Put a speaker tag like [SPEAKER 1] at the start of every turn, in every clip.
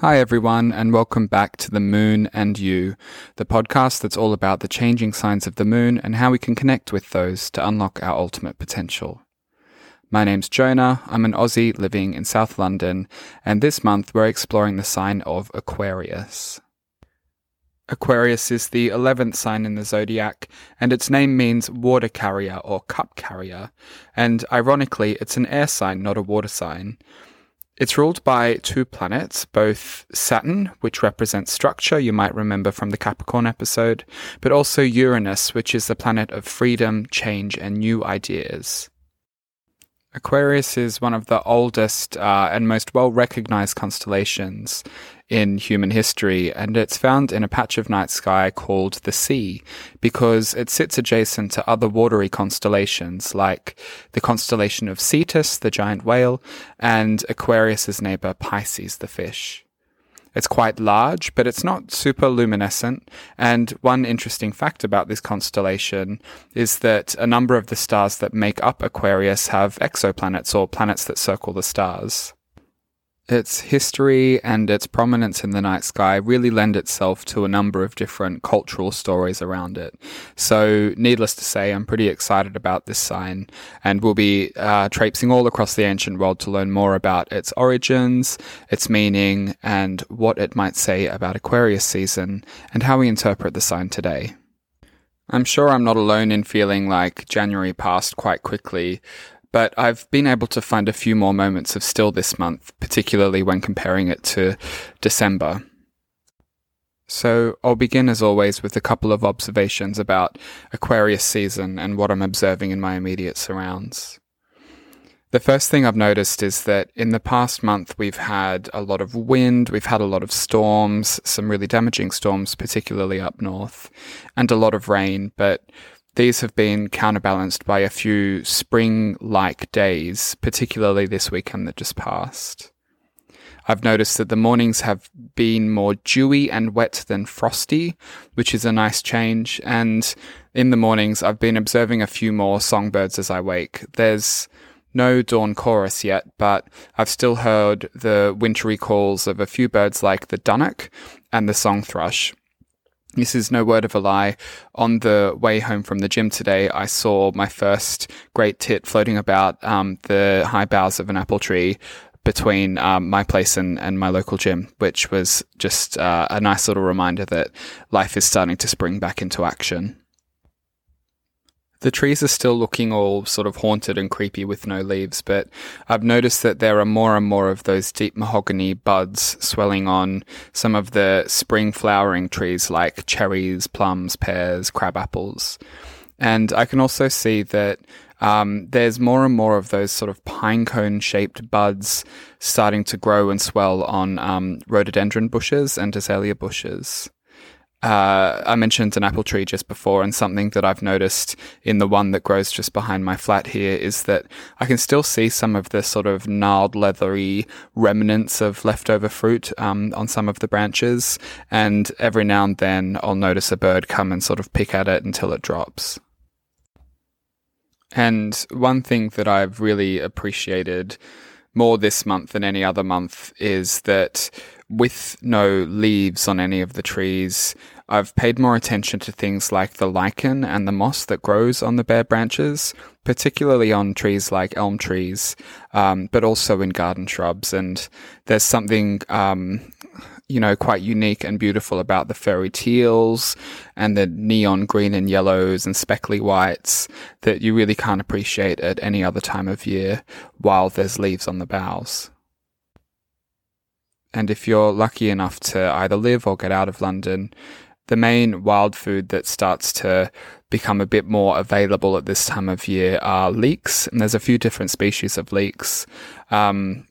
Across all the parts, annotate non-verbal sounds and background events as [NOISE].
[SPEAKER 1] Hi, everyone, and welcome back to The Moon and You, the podcast that's all about the changing signs of the moon and how we can connect with those to unlock our ultimate potential. My name's Jonah. I'm an Aussie living in South London, and this month we're exploring the sign of Aquarius. Aquarius is the 11th sign in the zodiac, and its name means water carrier or cup carrier. And ironically, it's an air sign, not a water sign. It's ruled by two planets, both Saturn, which represents structure, you might remember from the Capricorn episode, but also Uranus, which is the planet of freedom, change, and new ideas. Aquarius is one of the oldest uh, and most well recognized constellations in human history, and it's found in a patch of night sky called the Sea because it sits adjacent to other watery constellations like the constellation of Cetus, the giant whale, and Aquarius's neighbor Pisces, the fish. It's quite large, but it's not super luminescent. And one interesting fact about this constellation is that a number of the stars that make up Aquarius have exoplanets or planets that circle the stars. Its history and its prominence in the night sky really lend itself to a number of different cultural stories around it. So, needless to say, I'm pretty excited about this sign, and we'll be uh, traipsing all across the ancient world to learn more about its origins, its meaning, and what it might say about Aquarius season, and how we interpret the sign today. I'm sure I'm not alone in feeling like January passed quite quickly, but I've been able to find a few more moments of still this month, particularly when comparing it to December. So I'll begin as always with a couple of observations about Aquarius season and what I'm observing in my immediate surrounds. The first thing I've noticed is that in the past month we've had a lot of wind, we've had a lot of storms, some really damaging storms, particularly up north, and a lot of rain, but these have been counterbalanced by a few spring like days, particularly this weekend that just passed. I've noticed that the mornings have been more dewy and wet than frosty, which is a nice change. And in the mornings, I've been observing a few more songbirds as I wake. There's no dawn chorus yet, but I've still heard the wintry calls of a few birds like the dunnock and the song thrush, this is no word of a lie. On the way home from the gym today, I saw my first great tit floating about um, the high boughs of an apple tree between um, my place and, and my local gym, which was just uh, a nice little reminder that life is starting to spring back into action. The trees are still looking all sort of haunted and creepy with no leaves, but I've noticed that there are more and more of those deep mahogany buds swelling on some of the spring flowering trees like cherries, plums, pears, crab apples. And I can also see that um, there's more and more of those sort of pine cone shaped buds starting to grow and swell on um, rhododendron bushes and azalea bushes. Uh, I mentioned an apple tree just before, and something that I've noticed in the one that grows just behind my flat here is that I can still see some of the sort of gnarled, leathery remnants of leftover fruit um, on some of the branches. And every now and then I'll notice a bird come and sort of pick at it until it drops. And one thing that I've really appreciated more this month than any other month is that with no leaves on any of the trees, I've paid more attention to things like the lichen and the moss that grows on the bare branches, particularly on trees like elm trees, um, but also in garden shrubs. And there's something, um, you know, quite unique and beautiful about the fairy teals and the neon green and yellows and speckly whites that you really can't appreciate at any other time of year while there's leaves on the boughs. And if you're lucky enough to either live or get out of London, the main wild food that starts to become a bit more available at this time of year are leeks. And there's a few different species of leeks. Um,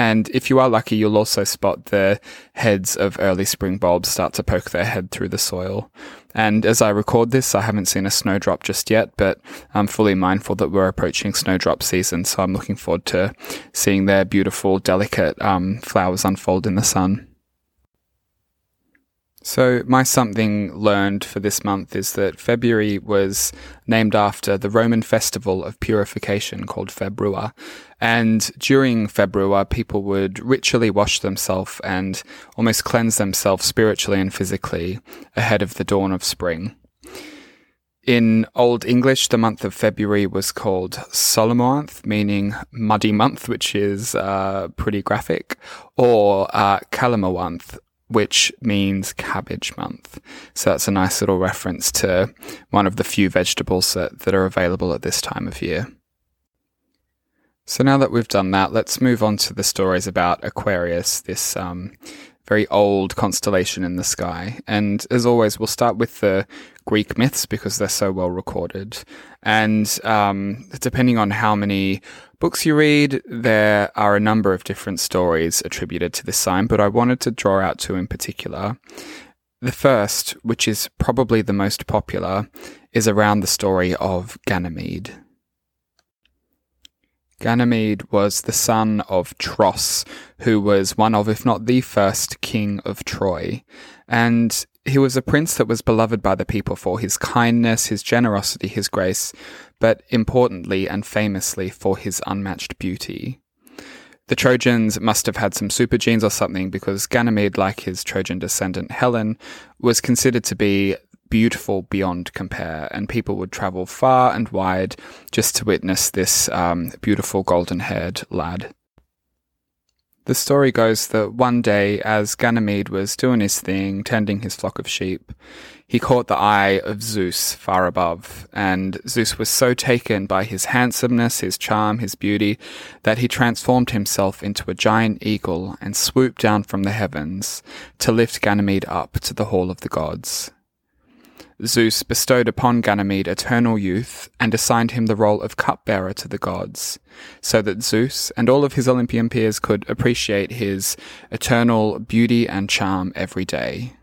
[SPEAKER 1] and if you are lucky, you'll also spot the heads of early spring bulbs start to poke their head through the soil. And as I record this, I haven't seen a snowdrop just yet, but I'm fully mindful that we're approaching snowdrop season. So I'm looking forward to seeing their beautiful, delicate um, flowers unfold in the sun. So, my something learned for this month is that February was named after the Roman festival of purification called Februa. And during Februa, people would ritually wash themselves and almost cleanse themselves spiritually and physically ahead of the dawn of spring. In Old English, the month of February was called Solomonth, meaning muddy month, which is uh, pretty graphic, or uh, Kalamowanth, which means cabbage month. So that's a nice little reference to one of the few vegetables that, that are available at this time of year. So now that we've done that, let's move on to the stories about Aquarius, this um, very old constellation in the sky. And as always, we'll start with the Greek myths because they're so well recorded. And um, depending on how many books you read, there are a number of different stories attributed to this sign, but I wanted to draw out two in particular. The first, which is probably the most popular, is around the story of Ganymede. Ganymede was the son of Tros, who was one of, if not the first, king of Troy. And he was a prince that was beloved by the people for his kindness, his generosity, his grace, but importantly and famously for his unmatched beauty. The Trojans must have had some super genes or something because Ganymede, like his Trojan descendant Helen, was considered to be beautiful beyond compare, and people would travel far and wide just to witness this um, beautiful golden haired lad. The story goes that one day, as Ganymede was doing his thing, tending his flock of sheep, he caught the eye of Zeus far above, and Zeus was so taken by his handsomeness, his charm, his beauty, that he transformed himself into a giant eagle and swooped down from the heavens to lift Ganymede up to the hall of the gods. Zeus bestowed upon Ganymede eternal youth and assigned him the role of cupbearer to the gods, so that Zeus and all of his Olympian peers could appreciate his eternal beauty and charm every day.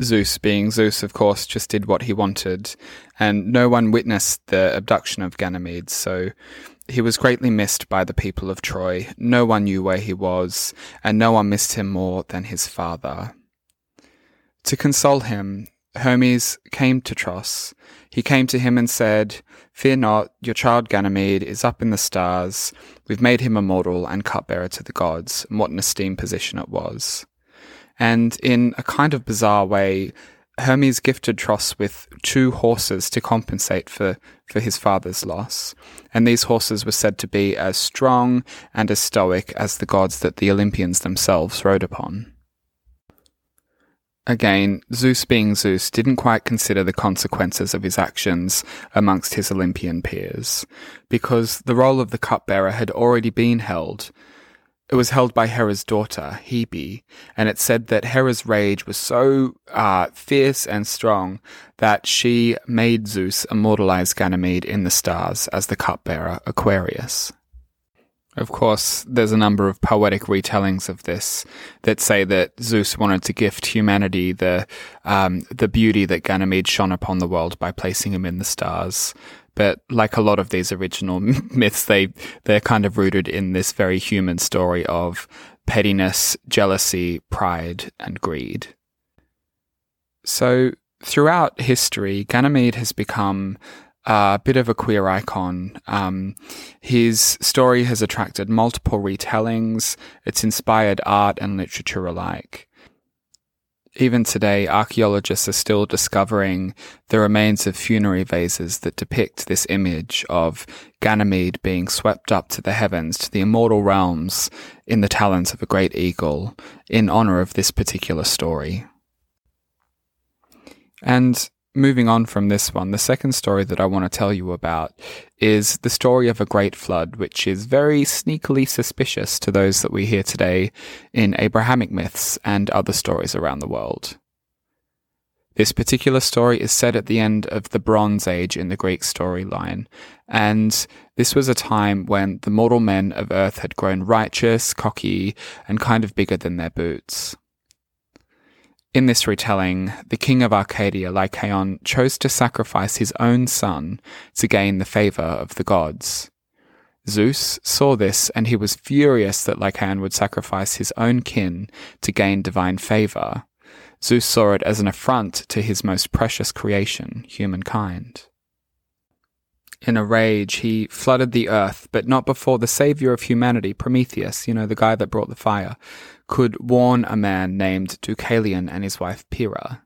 [SPEAKER 1] Zeus, being Zeus, of course, just did what he wanted, and no one witnessed the abduction of Ganymede, so he was greatly missed by the people of Troy. No one knew where he was, and no one missed him more than his father. To console him, Hermes came to Tros. He came to him and said, Fear not, your child Ganymede is up in the stars. We've made him immortal and cupbearer to the gods. And what an esteemed position it was. And in a kind of bizarre way, Hermes gifted Tros with two horses to compensate for, for his father's loss. And these horses were said to be as strong and as stoic as the gods that the Olympians themselves rode upon. Again, Zeus being Zeus didn't quite consider the consequences of his actions amongst his Olympian peers, because the role of the cupbearer had already been held. It was held by Hera's daughter, Hebe, and it said that Hera's rage was so uh, fierce and strong that she made Zeus immortalize Ganymede in the stars as the cupbearer Aquarius. Of course, there's a number of poetic retellings of this that say that Zeus wanted to gift humanity the um, the beauty that Ganymede shone upon the world by placing him in the stars. But like a lot of these original [LAUGHS] myths, they they're kind of rooted in this very human story of pettiness, jealousy, pride, and greed. So throughout history, Ganymede has become a bit of a queer icon. Um, his story has attracted multiple retellings. It's inspired art and literature alike. Even today, archaeologists are still discovering the remains of funerary vases that depict this image of Ganymede being swept up to the heavens, to the immortal realms, in the talons of a great eagle, in honor of this particular story. And moving on from this one, the second story that I want to tell you about is the story of a great flood, which is very sneakily suspicious to those that we hear today in Abrahamic myths and other stories around the world. This particular story is set at the end of the Bronze Age in the Greek storyline, and this was a time when the mortal men of Earth had grown righteous, cocky, and kind of bigger than their boots. In this retelling, the king of Arcadia, Lycaon, chose to sacrifice his own son to gain the favor of the gods. Zeus saw this and he was furious that Lycaon would sacrifice his own kin to gain divine favor. Zeus saw it as an affront to his most precious creation, humankind. In a rage, he flooded the earth, but not before the savior of humanity, Prometheus, you know, the guy that brought the fire, could warn a man named Deucalion and his wife Pyrrha.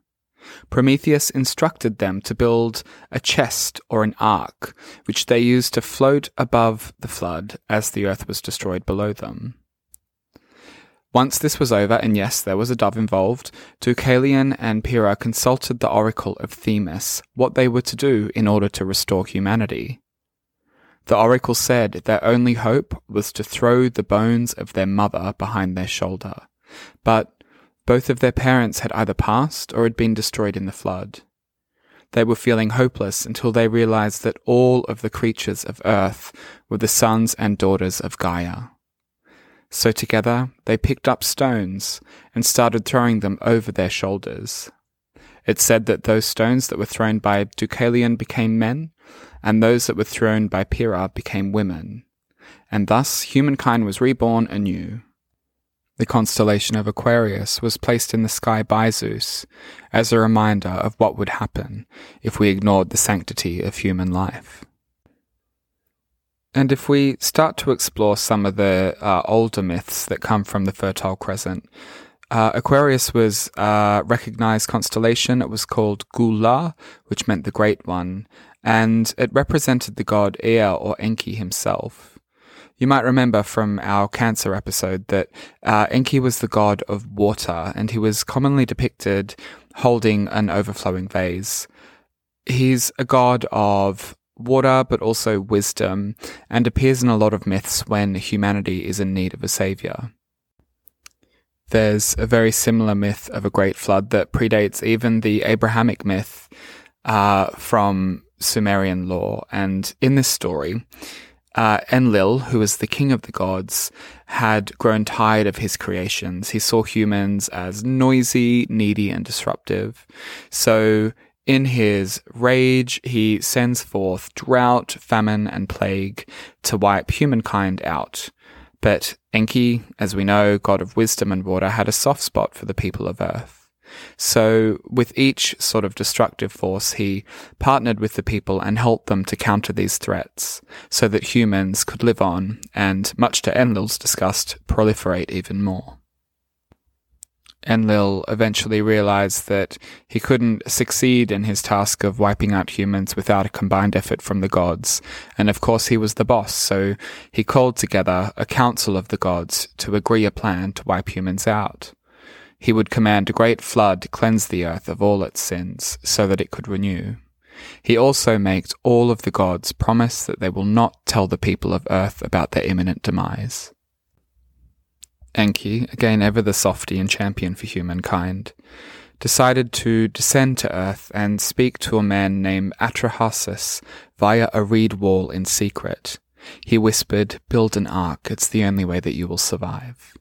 [SPEAKER 1] Prometheus instructed them to build a chest or an ark, which they used to float above the flood as the earth was destroyed below them. Once this was over, and yes, there was a dove involved, Deucalion and Pyrrha consulted the oracle of Themis what they were to do in order to restore humanity. The oracle said their only hope was to throw the bones of their mother behind their shoulder, but both of their parents had either passed or had been destroyed in the flood. They were feeling hopeless until they realized that all of the creatures of earth were the sons and daughters of Gaia. So together they picked up stones and started throwing them over their shoulders. It said that those stones that were thrown by Deucalion became men, and those that were thrown by Pyrrha became women. And thus humankind was reborn anew. The constellation of Aquarius was placed in the sky by Zeus as a reminder of what would happen if we ignored the sanctity of human life. And if we start to explore some of the uh, older myths that come from the Fertile Crescent, uh, Aquarius was a recognized constellation. It was called Gula, which meant the Great One, and it represented the god Ea or Enki himself. You might remember from our Cancer episode that uh, Enki was the god of water, and he was commonly depicted holding an overflowing vase. He's a god of water, but also wisdom, and appears in a lot of myths when humanity is in need of a savior. There's a very similar myth of a great flood that predates even the Abrahamic myth uh, from Sumerian lore. And in this story, uh, Enlil, who was the king of the gods, had grown tired of his creations. He saw humans as noisy, needy, and disruptive. So in his rage, he sends forth drought, famine, and plague to wipe humankind out. But Enki, as we know, god of wisdom and water, had a soft spot for the people of Earth. So, with each sort of destructive force, he partnered with the people and helped them to counter these threats so that humans could live on and, much to Enlil's disgust, proliferate even more. Enlil eventually realized that he couldn't succeed in his task of wiping out humans without a combined effort from the gods. And of course, he was the boss, so he called together a council of the gods to agree a plan to wipe humans out. He would command a great flood to cleanse the earth of all its sins so that it could renew. He also makes all of the gods promise that they will not tell the people of earth about their imminent demise. Enki, again ever the softy and champion for humankind, decided to descend to Earth and speak to a man named Atrahasis via a reed wall in secret. He whispered, Build an ark, it's the only way that you will survive.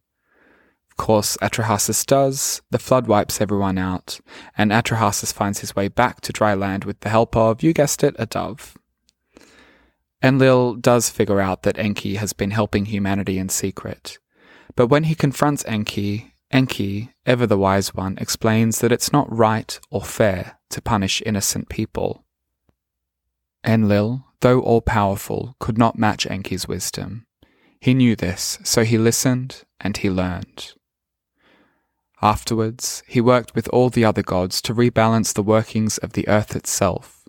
[SPEAKER 1] Of course, Atrahasis does, the flood wipes everyone out, and Atrahasis finds his way back to dry land with the help of, you guessed it, a dove. Enlil does figure out that Enki has been helping humanity in secret. But when he confronts Enki, Enki, ever the wise one, explains that it's not right or fair to punish innocent people. Enlil, though all powerful, could not match Enki's wisdom. He knew this, so he listened and he learned. Afterwards, he worked with all the other gods to rebalance the workings of the earth itself,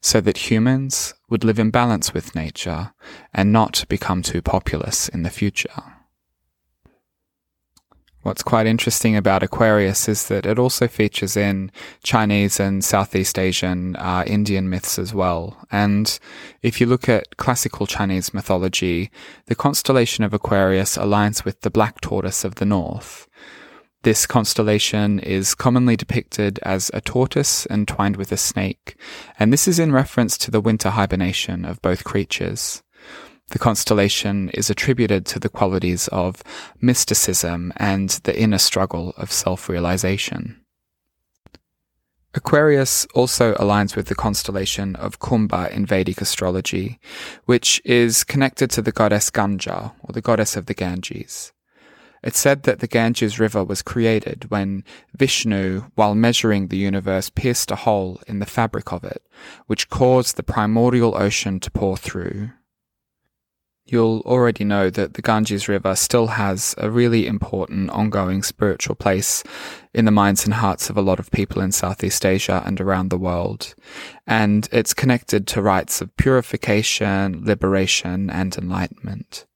[SPEAKER 1] so that humans would live in balance with nature and not become too populous in the future. What's quite interesting about Aquarius is that it also features in Chinese and Southeast Asian, uh, Indian myths as well. And if you look at classical Chinese mythology, the constellation of Aquarius aligns with the black tortoise of the north. This constellation is commonly depicted as a tortoise entwined with a snake, and this is in reference to the winter hibernation of both creatures. The constellation is attributed to the qualities of mysticism and the inner struggle of self realization. Aquarius also aligns with the constellation of Kumbha in Vedic astrology, which is connected to the goddess Ganga, or the goddess of the Ganges. It's said that the Ganges River was created when Vishnu, while measuring the universe, pierced a hole in the fabric of it, which caused the primordial ocean to pour through. You'll already know that the Ganges River still has a really important ongoing spiritual place in the minds and hearts of a lot of people in Southeast Asia and around the world. And it's connected to rites of purification, liberation, and enlightenment.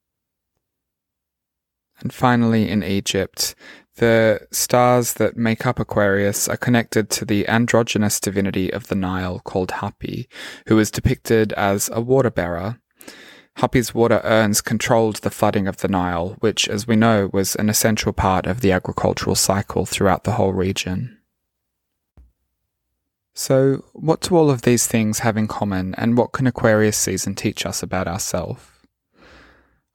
[SPEAKER 1] And finally, in Egypt, the stars that make up Aquarius are connected to the androgynous divinity of the Nile called Hapi, who is depicted as a water bearer. Hapi's water urns controlled the flooding of the Nile, which, as we know, was an essential part of the agricultural cycle throughout the whole region. So, what do all of these things have in common, and what can Aquarius season teach us about ourselves?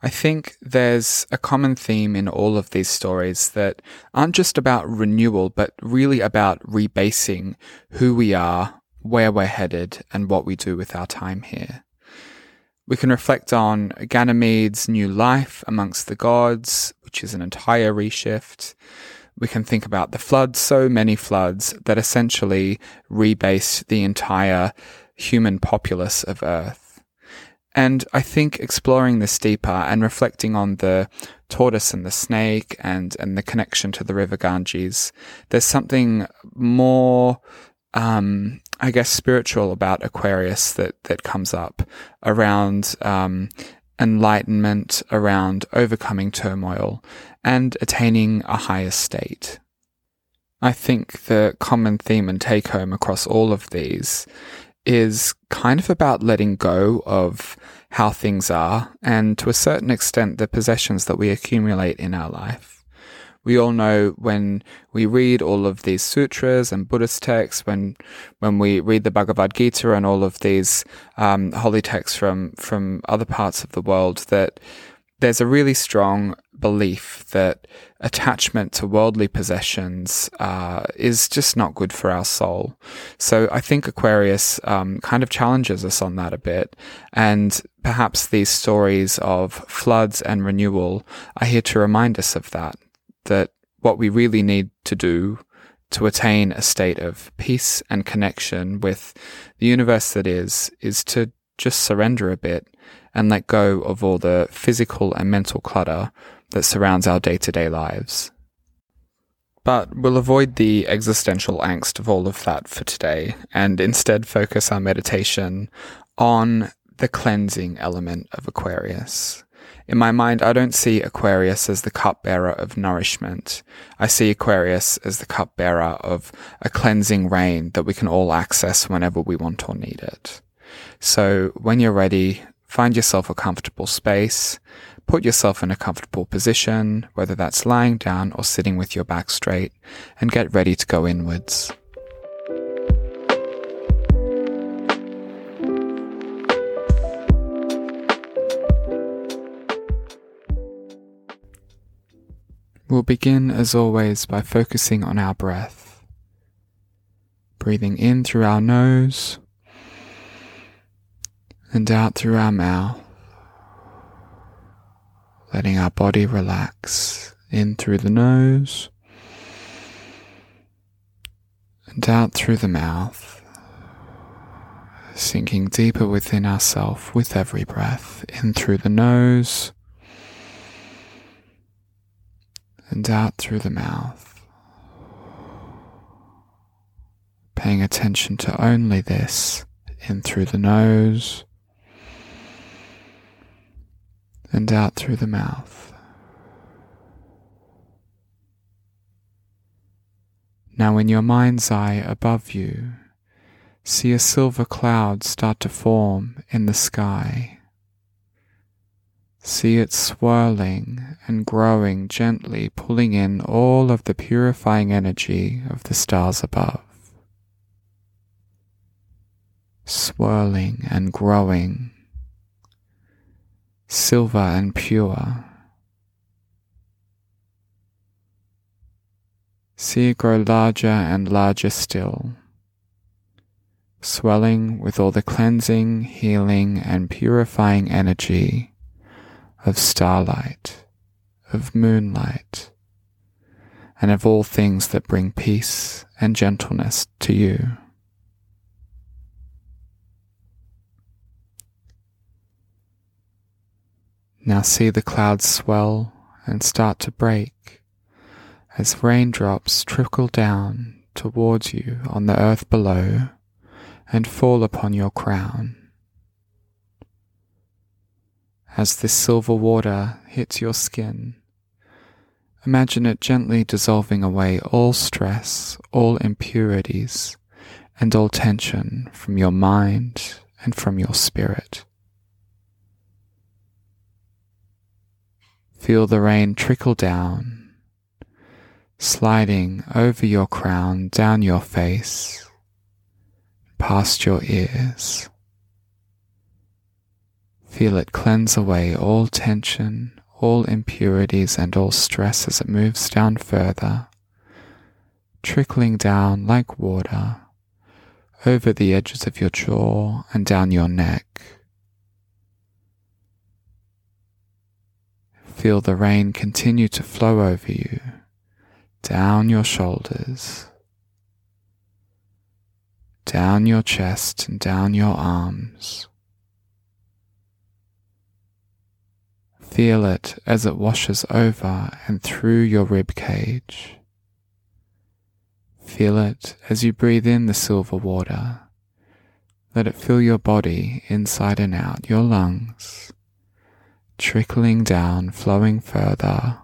[SPEAKER 1] I think there's a common theme in all of these stories that aren't just about renewal, but really about rebasing who we are, where we're headed, and what we do with our time here. We can reflect on Ganymede's new life amongst the gods, which is an entire reshift. We can think about the floods, so many floods that essentially rebased the entire human populace of Earth. And I think exploring this deeper and reflecting on the tortoise and the snake and, and the connection to the river Ganges, there's something more, um, I guess, spiritual about Aquarius that, that comes up around, um, enlightenment, around overcoming turmoil and attaining a higher state. I think the common theme and take home across all of these is kind of about letting go of how things are and to a certain extent the possessions that we accumulate in our life. We all know when we read all of these sutras and Buddhist texts, when when we read the Bhagavad Gita and all of these um, holy texts from from other parts of the world, that there's a really strong belief that attachment to worldly possessions uh, is just not good for our soul. So I think Aquarius um, kind of challenges us on that a bit, and perhaps these stories of floods and renewal are here to remind us of that. That what we really need to do to attain a state of peace and connection with the universe that is, is to just surrender a bit and let go of all the physical and mental clutter that surrounds our day to day lives. But we'll avoid the existential angst of all of that for today and instead focus our meditation on the cleansing element of Aquarius. In my mind, I don't see Aquarius as the cupbearer of nourishment. I see Aquarius as the cupbearer of a cleansing rain that we can all access whenever we want or need it. So when you're ready, find yourself a comfortable space, Put yourself in a comfortable position, whether that's lying down or sitting with your back straight, and get ready to go inwards. We'll begin, as always, by focusing on our breath. Breathing in through our nose and out through our mouth letting our body relax in through the nose and out through the mouth, sinking deeper within ourself with every breath, in through the nose and out through the mouth. Paying attention to only this in through the nose and out through the mouth. Now, in your mind's eye above you, see a silver cloud start to form in the sky. See it swirling and growing gently, pulling in all of the purifying energy of the stars above. Swirling and growing silver and pure. See it grow larger and larger still, swelling with all the cleansing, healing, and purifying energy of starlight, of moonlight and of all things that bring peace and gentleness to you. Now see the clouds swell and start to break as raindrops trickle down towards you on the earth below and fall upon your crown. As this silver water hits your skin, imagine it gently dissolving away all stress, all impurities, and all tension from your mind and from your spirit. Feel the rain trickle down, sliding over your crown, down your face, past your ears. Feel it cleanse away all tension, all impurities, and all stress as it moves down further, trickling down like water over the edges of your jaw and down your neck Feel the rain continue to flow over you, down your shoulders, down your chest and down your arms. Feel it as it washes over and through your rib cage. Feel it as you breathe in the silver water. Let it fill your body inside and out, your lungs trickling down, flowing further,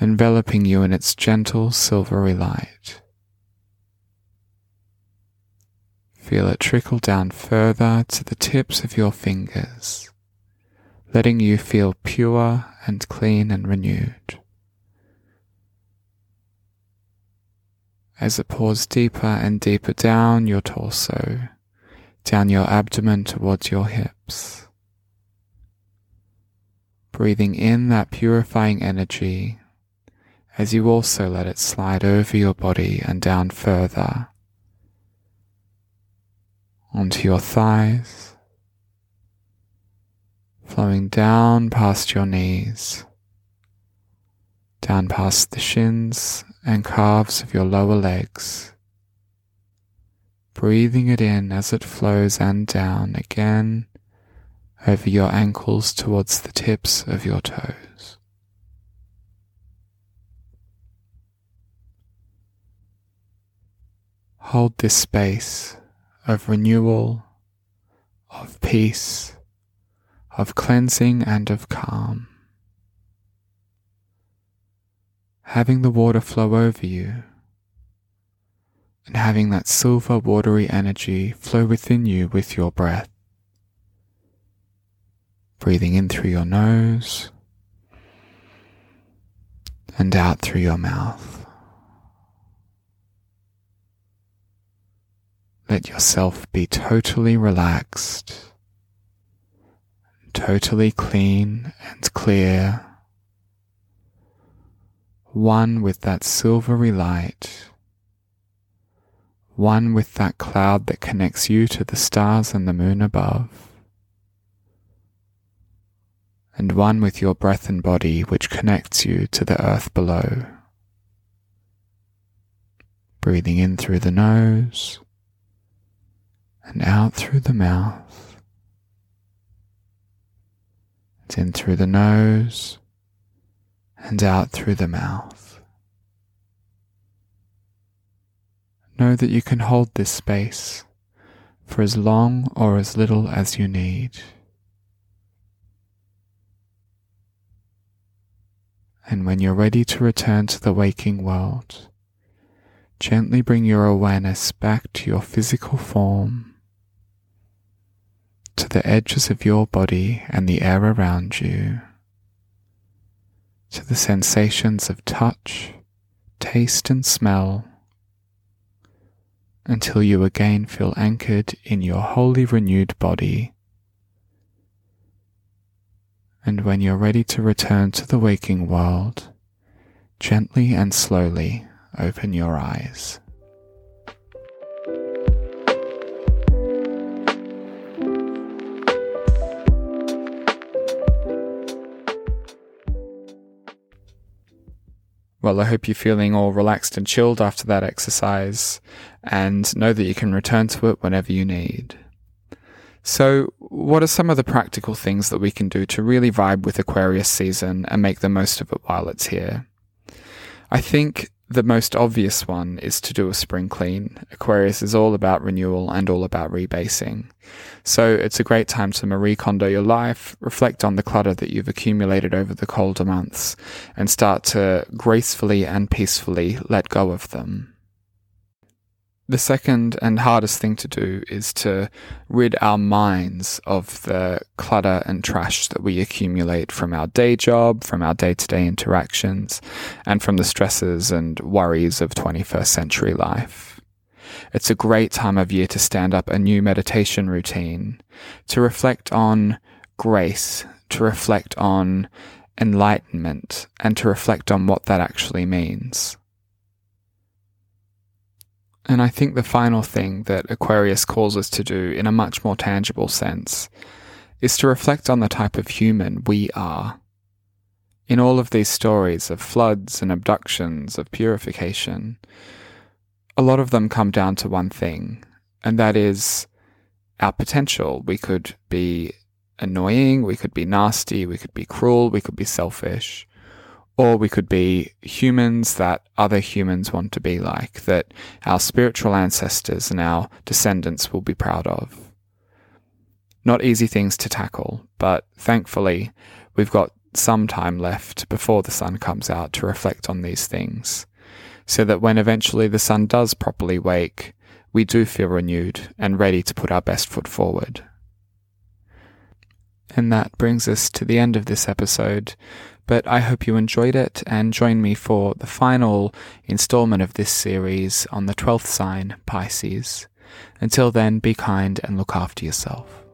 [SPEAKER 1] enveloping you in its gentle silvery light. Feel it trickle down further to the tips of your fingers, letting you feel pure and clean and renewed. As it pours deeper and deeper down your torso, down your abdomen towards your hips breathing in that purifying energy as you also let it slide over your body and down further onto your thighs, flowing down past your knees, down past the shins and calves of your lower legs, breathing it in as it flows and down again over your ankles towards the tips of your toes. Hold this space of renewal, of peace, of cleansing and of calm. Having the water flow over you and having that silver watery energy flow within you with your breath breathing in through your nose and out through your mouth. Let yourself be totally relaxed, totally clean and clear, one with that silvery light, one with that cloud that connects you to the stars and the moon above and one with your breath and body which connects you to the earth below. Breathing in through the nose and out through the mouth. And in through the nose and out through the mouth. Know that you can hold this space for as long or as little as you need. And when you're ready to return to the waking world, gently bring your awareness back to your physical form, to the edges of your body and the air around you, to the sensations of touch, taste, and smell, until you again feel anchored in your wholly renewed body and when you're ready to return to the waking world, gently and slowly open your eyes. Well, I hope you're feeling all relaxed and chilled after that exercise and know that you can return to it whenever you need. So, what are some of the practical things that we can do to really vibe with Aquarius season and make the most of it while it's here? I think the most obvious one is to do a spring clean. Aquarius is all about renewal and all about rebasing. So it's a great time to Marie Kondo your life, reflect on the clutter that you've accumulated over the colder months, and start to gracefully and peacefully let go of them. The second and hardest thing to do is to rid our minds of the clutter and trash that we accumulate from our day job, from our day to day interactions, and from the stresses and worries of 21st century life. It's a great time of year to stand up a new meditation routine, to reflect on grace, to reflect on enlightenment, and to reflect on what that actually means. And I think the final thing that Aquarius calls us to do in a much more tangible sense is to reflect on the type of human we are. In all of these stories of floods and abductions, of purification, a lot of them come down to one thing, and that is our potential. We could be annoying, we could be nasty, we could be cruel, we could be selfish. Or we could be humans that other humans want to be like, that our spiritual ancestors and our descendants will be proud of. Not easy things to tackle, but thankfully, we've got some time left before the sun comes out to reflect on these things, so that when eventually the sun does properly wake, we do feel renewed and ready to put our best foot forward. And that brings us to the end of this episode. But I hope you enjoyed it and join me for the final installment of this series on the 12th sign, Pisces. Until then, be kind and look after yourself.